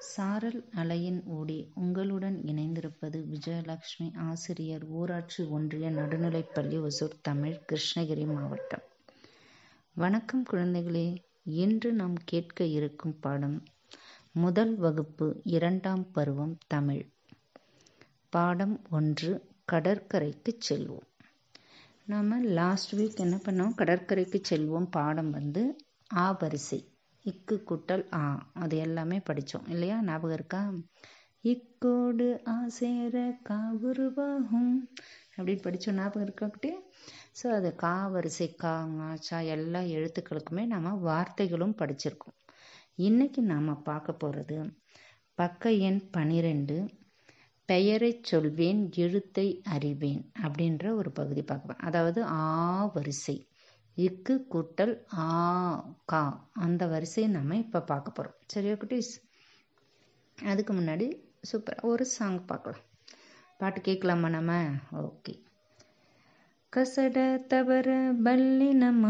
சாரல் அலையின் ஊடே உங்களுடன் இணைந்திருப்பது விஜயலட்சுமி ஆசிரியர் ஊராட்சி ஒன்றிய நடுநிலைப்பள்ளி ஒசூர் தமிழ் கிருஷ்ணகிரி மாவட்டம். வணக்கம் குழந்தைகளே. இன்று நாம் கேட்க இருக்கும் பாடம் முதல் வகுப்பு இரண்டாம் பருவம் தமிழ். பாடம் ஒன்று கடற்கரைக்கு செல்வோம். நாம் லாஸ்ட் வீக் என்ன பண்ணோம்? கடற்கரைக்கு செல்வோம். பாடம் வந்து ஆபரிசை இக்கு குட்டல் ஆ. அது எல்லாமே படித்தோம் இல்லையா? ஞாபகம் இருக்கா? இக்கோடு ஆசேர காவுருவாகும் அப்படின்னு படித்தோம் ஞாபகம் இருக்கா ஸோ அது கா வரிசை கா சா எல்லா எழுத்துக்களுக்குமே நாம் வார்த்தைகளும் படிச்சிருக்கோம். இன்றைக்கி நாம் பார்க்க போகிறது பக்க எண் பனிரெண்டு பெயரை சொல்வேன் எழுத்தை அறிவேன் அப்படின்ற ஒரு பகுதி பார்க்கலாம் அதாவது ஆ வரிசை. இக்கு கூட்டல் ஆ கா. அந்த வரிசையை நம்ம இப்போ பார்க்க போகிறோம் சரியா குட்டீஸ்? அதுக்கு முன்னாடி சூப்பர் ஒரு சாங் பார்க்கலாம். பாட்டு கேட்கலாமா நம்ம ஓகே. கசட தவற பல்லினம?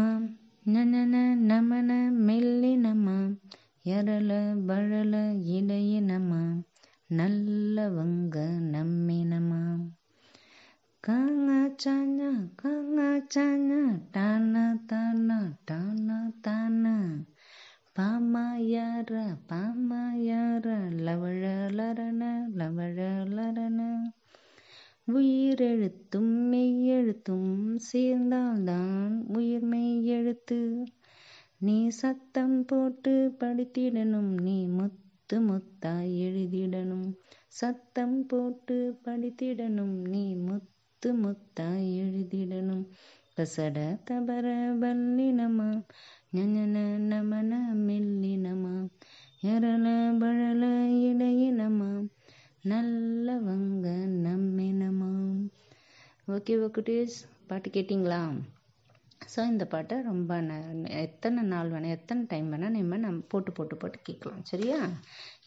நனன நமன மெல்லினம? எரள பழல இடையினம? நல்லவங்க நம்மினமா? காங்காச்சானா காங்காச்சானா டானா தானா டானா தானா பாமாயார பாமாயார லவழ லரண லவழ லரண. உயிரெழுத்தும் மெய்யெழுத்தும் சேர்ந்தால்தான் உயிர் மெய்யெழுத்து நீ சத்தம் போட்டு படித்திடணும் நீ முத்து முத்தாய் எழுதிடணும். சத்தம் போட்டு படித்திடணும் நீ முத்து முத்து முத்தா எழுதிடணும். கசட தபர பல்லினமா ஞன நமன மெல்லினமா? எரள பழல இடையினமா? நல்லவங்க நம்மினமா? ஓகே ஓகேஸ் பாட்டு கேட்டிங்களா? ஸோ இந்த பாட்டை ரொம்ப எத்தனை நாள் வேணால் எத்தனை டைம் வேணால் நம்ம நம்ம போட்டு போட்டு போட்டு கேட்கலாம். சரியா?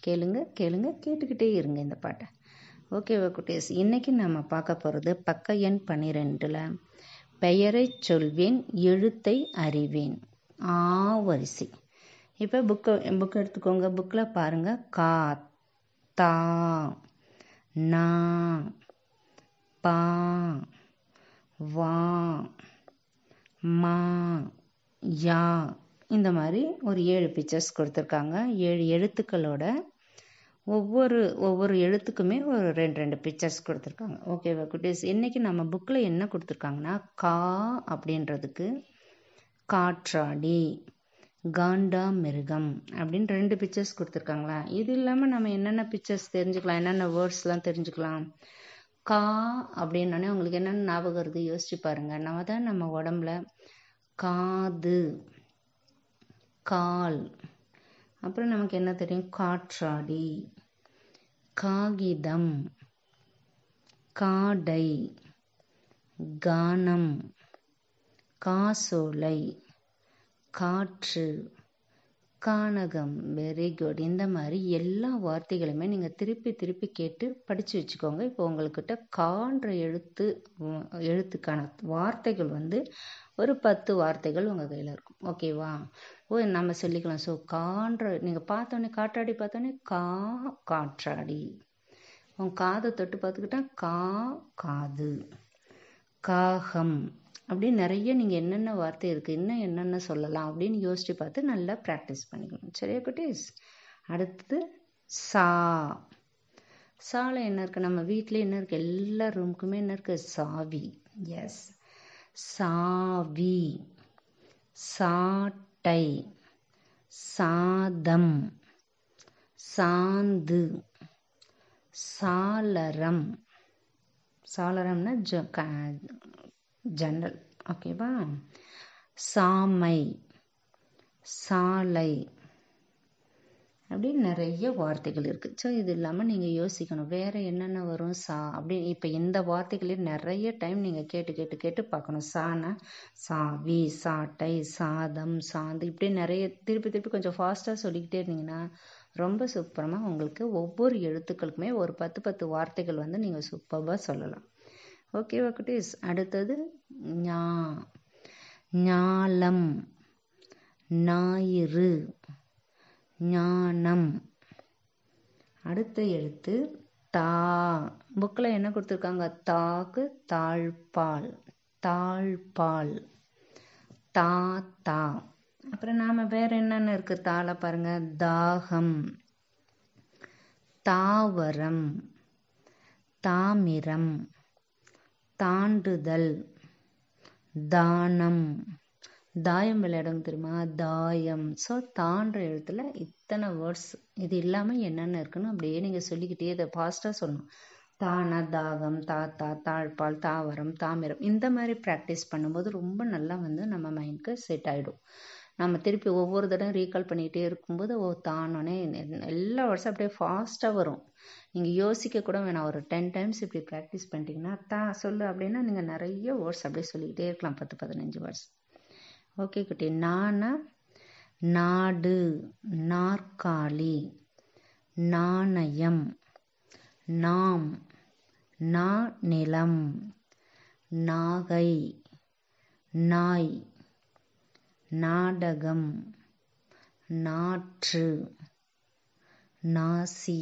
கேளுங்க கேளுங்க கேட்டுக்கிட்டே இருங்க இந்த பாட்டை. ஓகே குட்டீஸ் இன்றைக்கி நம்ம பார்க்க போகிறது பக்க எண் பன்னிரெண்டில் பெயரை சொல்வேன் எழுத்தை அறிவேன். ஆ வரிசை. இப்போ புக்கை புக் எடுத்துக்கோங்க. புக்கில் பாருங்கள் கா தா நா பா வா மா யா. இந்த மாதிரி ஒரு ஏழு பிக்சர்ஸ் கொடுத்துருக்காங்க. ஏழு எழுத்துக்களோட ஒவ்வொரு ஒவ்வொரு எழுத்துக்குமே ஒரு ரெண்டு ரெண்டு பிக்சர்ஸ் கொடுத்துருக்காங்க. ஓகேவா குட்டீஸ் இன்றைக்கி நம்ம புக்கில் என்ன கொடுத்துருக்காங்கன்னா கா அப்படின்றதுக்கு காற்றாடி காண்டா மிருகம் அப்படின்னு ரெண்டு பிக்சர்ஸ் கொடுத்துருக்காங்களா? இது இல்லாமல் நம்ம என்னென்ன பிக்சர்ஸ் தெரிஞ்சுக்கலாம் என்னென்ன வேர்ட்ஸ்லாம் தெரிஞ்சுக்கலாம்? கா அப்படின்னோடனே உங்களுக்கு என்னென்ன ஞாபகம் வருது? யோசிச்சு பாருங்கள் நம்ம தான் நம்ம உடம்புல காது கால் அப்புறம் நமக்கு என்ன தெரியும்? காற்றாடி. காகிதம். காடை. கானம். காசோலை. காற்று. கானகம் வெரி குட் இந்த மாதிரி எல்லா வார்த்தைகளுமே நீங்கள் திருப்பி திருப்பி கேட்டு படித்து வச்சுக்கோங்க. இப்போ உங்கள்கிட்ட கான்ற எழுத்து எழுத்துக்கான வார்த்தைகள் வந்து ஒரு பத்து வார்த்தைகள் உங்கள் கையில் இருக்கும். ஓகேவா ஓ நம்ம சொல்லிக்கலாம். ஸோ கான்ற நீங்கள் பார்த்தோன்னே காற்றாடி பார்த்தோன்னே கா காற்றாடி. உன் காதை தொட்டு பார்த்துக்கிட்டா கா காது. காகம். அப்படியே நிறைய நீங்கள் என்னென்ன வார்த்தை இருக்குது இன்னும் என்னென்ன சொல்லலாம் அப்படின்னு யோசித்து பார்த்து நல்லா ப்ராக்டிஸ் பண்ணிக்கணும். சரியா குட்டீஸ்? அடுத்தது சா. சால என்ன இருக்குது நம்ம வீட்டில் என்ன இருக்குது எல்லா ரூமுக்குமே என்ன இருக்குது சாவி. எஸ் சாவி. சாட்டை. சாதம். சாந்து. சாளரம். சாளரம்னா ஜ ஜன்னல் ஓகேவா சாமை. சாலை. அப்படின்னு நிறைய வார்த்தைகள் இருக்குது ஸோ இது இல்லாமல் நீங்கள் யோசிக்கணும். வேறு என்னென்ன வரும்? சா அப்படி இப்போ இந்த வார்த்தைகளே நிறைய டைம் நீங்கள் கேட்டு கேட்டு கேட்டு பார்க்கணும். சானா சாவி சாட்டை சாதம் சாந்து இப்படி நிறைய திருப்பி திருப்பி கொஞ்சம் ஃபாஸ்ட்டாக சொல்லிக்கிட்டே இருந்தீங்கன்னா ரொம்ப சூப்பரமாக உங்களுக்கு ஒவ்வொரு எழுத்துக்களுக்குமே ஒரு பத்து பத்து வார்த்தைகள் வந்து நீங்கள் சூப்பராக சொல்லலாம். ஓகேவா குட்டீஸ் அடுத்தது ஞா ஞாலம் ஞாயிறு ஞானம். அடுத்த எழுத்து தா. புக்கில் என்ன கொடுத்துருக்காங்க? தாக்கு தாழ்பால் தாழ்பால் தா தா அப்புறம் நாம் வேறு என்னென்ன இருக்குது தாளை பாருங்க? தாகம் தாவரம் தாமிரம் தாண்டுதல் தானம். தாயம் விளையாடும் தெரியுமா? தாயம். ஸோ தான்ற எழுத்துல இத்தனை வேர்ட்ஸ் இது இல்லாமல் என்னென்ன இருக்குன்னு அப்படியே நீங்கள் சொல்லிக்கிட்டே இதை ஃபாஸ்ட்டாக சொல்லணும். தானா தாகம் தாத்தா தாழ்பால் தாவரம் தாமிரம் இந்த மாதிரி ப்ராக்டிஸ் பண்ணும்போது ரொம்ப நல்லா வந்து நம்ம மைண்டுக்கு செட் ஆகிடும் நம்ம திருப்பி ஒவ்வொரு தடவை ரீகால் பண்ணிகிட்டே இருக்கும்போது ஓ தானோனே எல்லா வருஷம் அப்படியே ஃபாஸ்ட்டாக வரும். நீங்கள் யோசிக்க கூட வேணாம். ஒரு டென் டைம்ஸ் இப்படி ப்ராக்டிஸ் பண்ணிட்டீங்கன்னா தா சொல்லு அப்படின்னா நீங்கள் நிறைய வேர்ட்ஸ் அப்படியே சொல்லிக்கிட்டே இருக்கலாம். பத்து பதினஞ்சு வேர்ட்ஸ் ஓகே குட்டி. நானா? நாடு. நாற்காலி. நாணயம். நாம். நா நிலம் நாகை. நாய். நாடகம் நாற்று நாசி.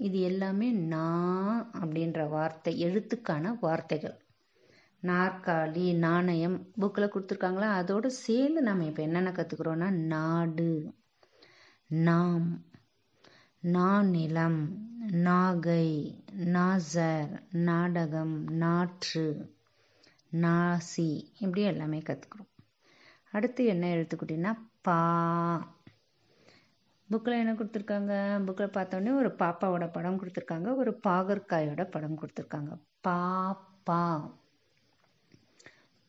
இது எல்லாமே நா அப்படின்ற வார்த்தை எழுத்துக்கான வார்த்தைகள். நாற்காலி நாணயம் புக்கில் கொடுத்துருக்காங்களா? அதோடு சேர்ந்து நம்ம இப்போ என்னென்ன கற்றுக்குறோன்னா நாடு நாம் நாநிலம் நாகை நாசர் நாடகம் நாற்று நாசி இப்படி எல்லாமே கற்றுக்குறோம் அடுத்து என்ன எழுத்துக்குட்டின்னா பா. புக்கில் என்ன கொடுத்துருக்காங்க? புக்கில் பார்த்தோன்னே ஒரு பாப்பாவோட படம் கொடுத்துருக்காங்க. ஒரு பாகற்காயோட படம் கொடுத்துருக்காங்க. பா பா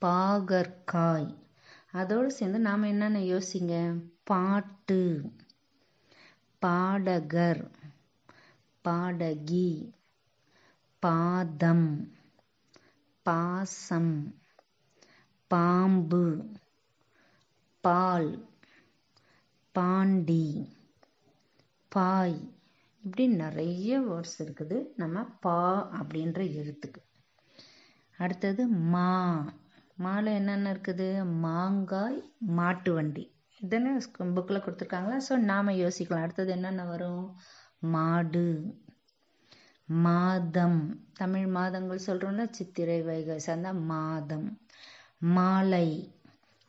பாகற்காய். அதோடு சேர்ந்து நாம் என்னென்ன யோசிங்க? பாட்டு. பாடகர். பாடகி. பாதம். பாசம். பாம்பு. பால் பாண்டி பாய் இப்படி நிறைய வேர்ட்ஸ் இருக்குது. நம்ம பா அப்படின்ற எழுத்துக்கு. அடுத்தது மா. மால என்னென்ன இருக்குது? மாங்காய் மாட்டு வண்டி. இதுன்னு புக்கில் கொடுத்துருக்காங்களா? ஸோ நாம் யோசிக்கலாம். அடுத்தது என்னென்ன வரும்? மாடு மாதம். தமிழ் மாதங்கள் சொல்கிறோம்ல சித்திரை வைகாசி அந்த மாதம். மாலை.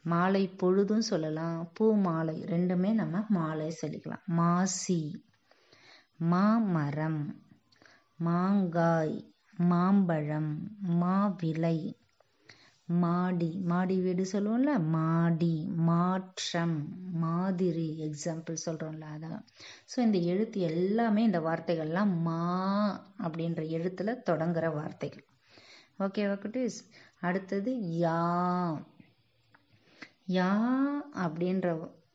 மாலை பொழுதும் சொல்லலாம் பூ மாலை ரெண்டுமே நம்ம மாலை சொல்லிக்கலாம். மாசி மாமரம் மாங்காய் மாம்பழம் மாவிலை மாடி மாடி வீடு சொல்லுவோம்ல மாடி மாற்றம் மாதிரி எக்ஸாம்பிள் சொல்கிறோம்ல அதான் ஸோ இந்த எழுத்து எல்லாமே இந்த வார்த்தைகள்லாம் மா அப்படின்ற எழுத்தில் தொடங்குகிற வார்த்தைகள். ஓகேவா குட்டீஸ்? அடுத்தது யா. யா அப்படின்ற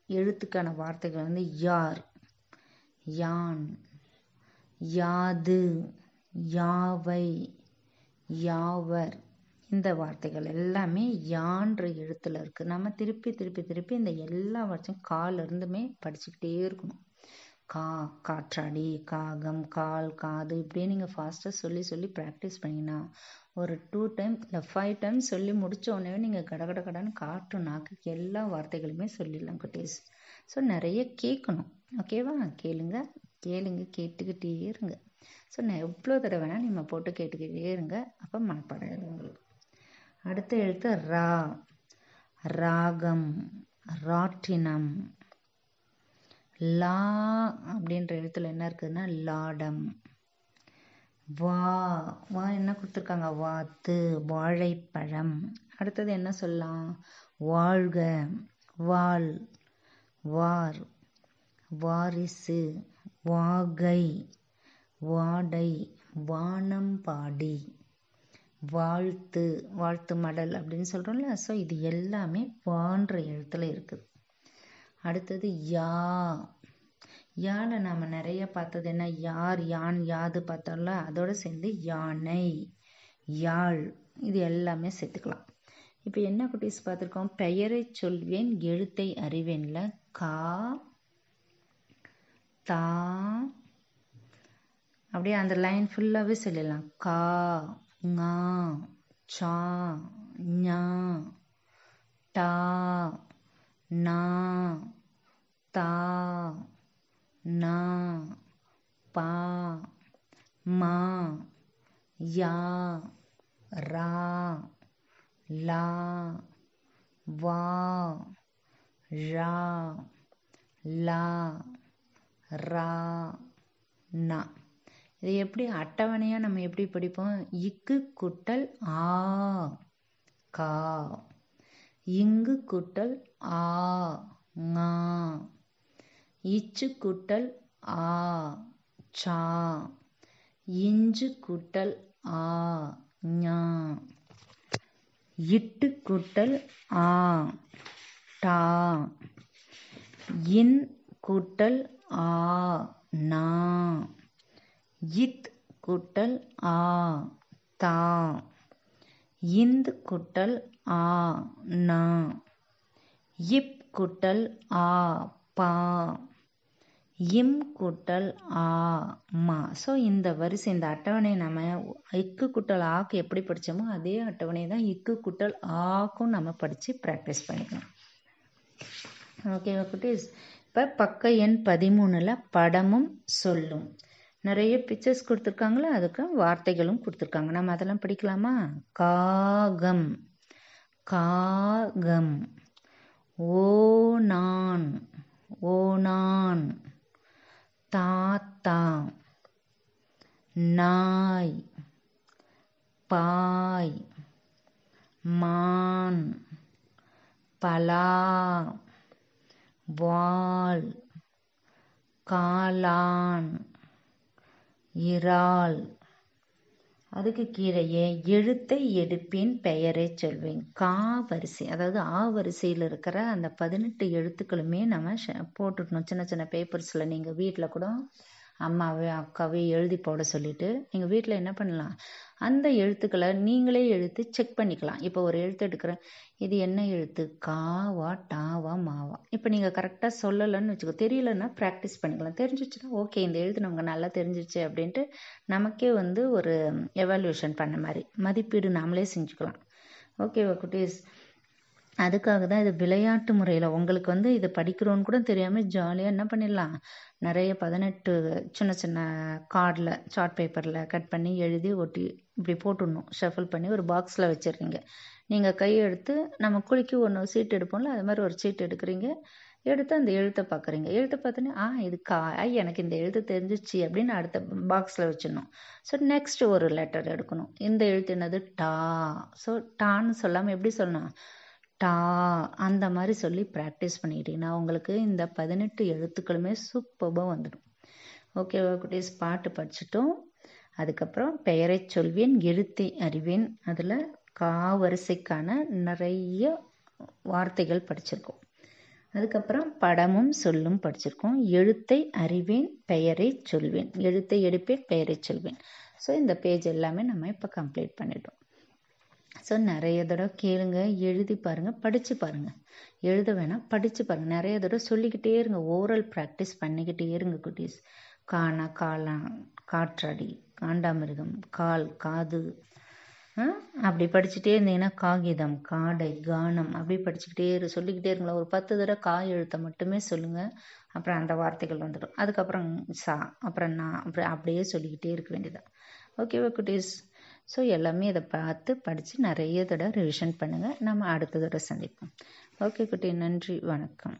எழுத்துக்கான வார்த்தைகள் வந்து யார்? யான் யாது யாவை யாவர். இந்த வார்த்தைகள் எல்லாமே யான்ற எழுத்தில் இருக்குது நம்ம திருப்பி திருப்பி திருப்பி இந்த எல்லா வார்த்தையும் கால் இருந்துமே படிச்சுக்கிட்டே இருக்கணும். கா காற்றாடி காகம் கால் காது இப்படியே நீங்கள் ஃபாஸ்ட்டாக சொல்லி சொல்லி ப்ராக்டிஸ் பண்ணிங்கன்னா ஒரு டூ டைம் இல்லை ஃபைவ் டைம் சொல்லி முடித்த உடனே நீங்கள் கட கட கடன்னு காட்டும் நாக்கு எல்லா வார்த்தைகளுமே சொல்லிடலாம் குட்டீஸ். ஸோ நிறைய கேட்கணும். ஓகேவா கேளுங்க. கேளுங்க கேட்டுக்கிட்டே இருங்க. ஸோ நான் எவ்வளோ தடவை வேணால் நீங்கள் போட்டு கேட்டுக்கிட்டே இருங்க. அப்போ மனப்பாடம் உங்களுக்கு. அடுத்த எழுத்து ரா. ராகம். ராட்டினம். லா அப்படின்ற எழுத்துல என்ன இருக்குதுன்னா லாடம். வா வா என்ன கொடுத்துருக்காங்க? வாத்து வாழைப்பழம். அடுத்தது என்ன சொல்லலாம்? வாழ்க வால் வார் வாரிசு வாகை வாடை வானம்பாடி வாழ்த்து வாழ்த்து மடல் அப்படின்னு சொல்கிறோம்ல ஸோ இது எல்லாமே வான்ற எழுத்தில் இருக்குது. அடுத்தது யா யானை நாம் நிறைய பார்த்தது என்ன? யார் யான் யாது பார்த்தோம்ல அதோடு சேர்ந்து யானை யாழ். இது எல்லாமே சேர்த்துக்கலாம். இப்போ என்ன குட்டீஸ் பார்த்துருக்கோம்? பெயரை சொல்வேன் எழுத்தை அறிவேன்ல. கா தா. அப்படியே அந்த லைன் ஃபுல்லாகவே சொல்லிடலாம். கா ஙா சா ஞா டா நா தா. நா பா மா யா ரா லா வா ழா லா ரா நா. இதை எப்படி அட்டவணையாக நம்ம எப்படி படிப்போம்? இக்கு குட்டல் ஆ கா. இங்கு குட்டல் ஆ ஙா. இச்சு குட்டல் ஆ சா. இஞ்சு குட்டல் ஆ ஞா. இட்டு குட்டல் ஆ டா. இன் குட்டல் ஆ நா. இத் குட்டல் ஆ தா. இந்து குட்டல் ஆ நா. இப் குட்டல் ஆ பா. இம் குட்டல் ஆ மா. ஸோ இந்த வரிசை இந்த அட்டவணை நம்ம இக்கு குட்டல் ஆக்கு எப்படி படித்தோமோ அதே அட்டவணை தான் இக்கு குட்டல் ஆக்கும் நம்ம படித்து ப்ராக்டிஸ் பண்ணிக்கலாம். ஓகேவா குட்டீஸ் இப்போ பக்க எண் பதிமூணில் படமும் சொல்லும். நிறைய பிக்சர்ஸ் கொடுத்துருக்காங்களா அதுக்கு வார்த்தைகளும் கொடுத்துருக்காங்க. நம்ம அதெல்லாம் படிக்கலாமா? காகம். காகம். ஓ நான். ஓ நான். தாத்தா நாய் பாய் மான் பலா வால் காளான் இறால். அதுக்கு கீழேயே எழுத்தை எடுப்பின் பெயரை சொல்வேன். கா வரிசை அதாவது ஆ வரிசையில் இருக்கிற அந்த பதினெட்டு எழுத்துக்களுமே நம்ம போட்டுடணும். சின்ன சின்ன பேப்பர்ஸில் நீங்கள் வீட்டில் கூட அம்மாவே அக்காவே எழுதி போட சொல்லிட்டு நீங்கள் வீட்டில் என்ன பண்ணலாம்? அந்த எழுத்துக்களை நீங்களே எழுத்து செக் பண்ணிக்கலாம். இப்போ ஒரு எழுத்து எடுக்கிறேன். இது என்ன எழுத்து? காவா டாவா மாவா இப்போ நீங்கள் கரெக்டாக சொல்லலைன்னு வச்சுக்கோ தெரியலன்னா ப்ராக்டிஸ் பண்ணிக்கலாம். தெரிஞ்சிச்சுன்னா ஓகே இந்த எழுத்து நமக்கு நல்லா தெரிஞ்சிச்சு அப்படின்ட்டு நமக்கே வந்து ஒரு எவால்யூஷன் பண்ண மாதிரி மதிப்பீடு நாமளே செஞ்சுக்கலாம். ஓகேவா குட்டீஸ்? அதுக்காக தான் இது விளையாட்டு முறையில் உங்களுக்கு வந்து இது படிக்கிறோன்னு கூட தெரியாமல் ஜாலியாக என்ன பண்ணிடலாம்? நிறைய பதினெட்டு சின்ன சின்ன கார்டில் சார்ட் பேப்பரில் கட் பண்ணி எழுதி ஒட்டி இப்படி போட்டுடணும். ஷஃபில் பண்ணி ஒரு பாக்ஸில் வச்சிடுறீங்க நீங்கள் கையெடுத்து நம்ம குளிக்கி ஒன்று சீட் எடுப்போம்ல அது மாதிரி ஒரு சீட் எடுக்கிறீங்க. எடுத்து அந்த எழுத்தை பார்க்குறீங்க. எழுத்தை பார்த்தோன்னே ஆ இது கா எனக்கு இந்த எழுத்து தெரிஞ்சிச்சு அப்படின்னு அடுத்த பாக்ஸில் வச்சிடணும். ஸோ நெக்ஸ்ட் ஒரு லெட்டர் எடுக்கணும். இந்த எழுத்து என்னது? டா. ஸோ டான்னு சொல்லாமல் எப்படி சொல்லணும்? டா அந்த மாதிரி சொல்லி ப்ராக்டிஸ் பண்ணிக்கிட்டிங்கன்னா உங்களுக்கு இந்த பதினெட்டு எழுத்துக்களுமே சூப்பராக வந்துடும். ஓகேவா குட்டீஸ்? பாட்டு படிச்சுட்டோம். அதுக்கப்புறம் பெயரை சொல்வேன் எழுத்தை அறிவேன். அதில் கா வரிசைக்கான நிறைய வார்த்தைகள் படிச்சிருக்கோம். அதுக்கப்புறம் படமும் சொல்லும் படிச்சிருக்கோம். எழுத்தை அறிவேன் பெயரை சொல்வேன். எழுத்தை எடுப்பேன் பெயரை சொல்வேன். ஸோ இந்த பேஜ் எல்லாமே நம்ம இப்போ கம்ப்ளீட் பண்ணிட்டோம். ஸோ நிறைய தடவை கேளுங்க எழுதி பாருங்கள் படித்து பாருங்கள் எழுத வேணாம் படித்து பாருங்கள் நிறைய தடவை சொல்லிக்கிட்டே இருங்க ஓரல் ப்ராக்டிஸ் பண்ணிக்கிட்டே இருங்க குட்டீஸ். காணா காளான் காற்றாடி காண்டாமிருகம் கால் காது அப்படி படிச்சுட்டே இருந்தீங்கன்னா காகிதம் காடை கானம் அப்படி படிச்சுக்கிட்டே இரு சொல்லிக்கிட்டே இருங்களா ஒரு பத்து தடவை கா எழுத்தை மட்டுமே சொல்லுங்கள் அப்புறம் அந்த வார்த்தைகள் வந்துடும். அதுக்கப்புறம் சா அப்புறம் நான் அப்புறம் அப்படியே சொல்லிக்கிட்டே இருக்க வேண்டியதான் ஓகேவா குட்டீஸ்? ஸோ எல்லாமே இதை பார்த்து படித்து நிறைய தடவை ரிவிஷன் பண்ணுங்கள் நம்ம அடுத்த தடவை சந்திப்போம். ஓகே குட்டி. நன்றி. வணக்கம்.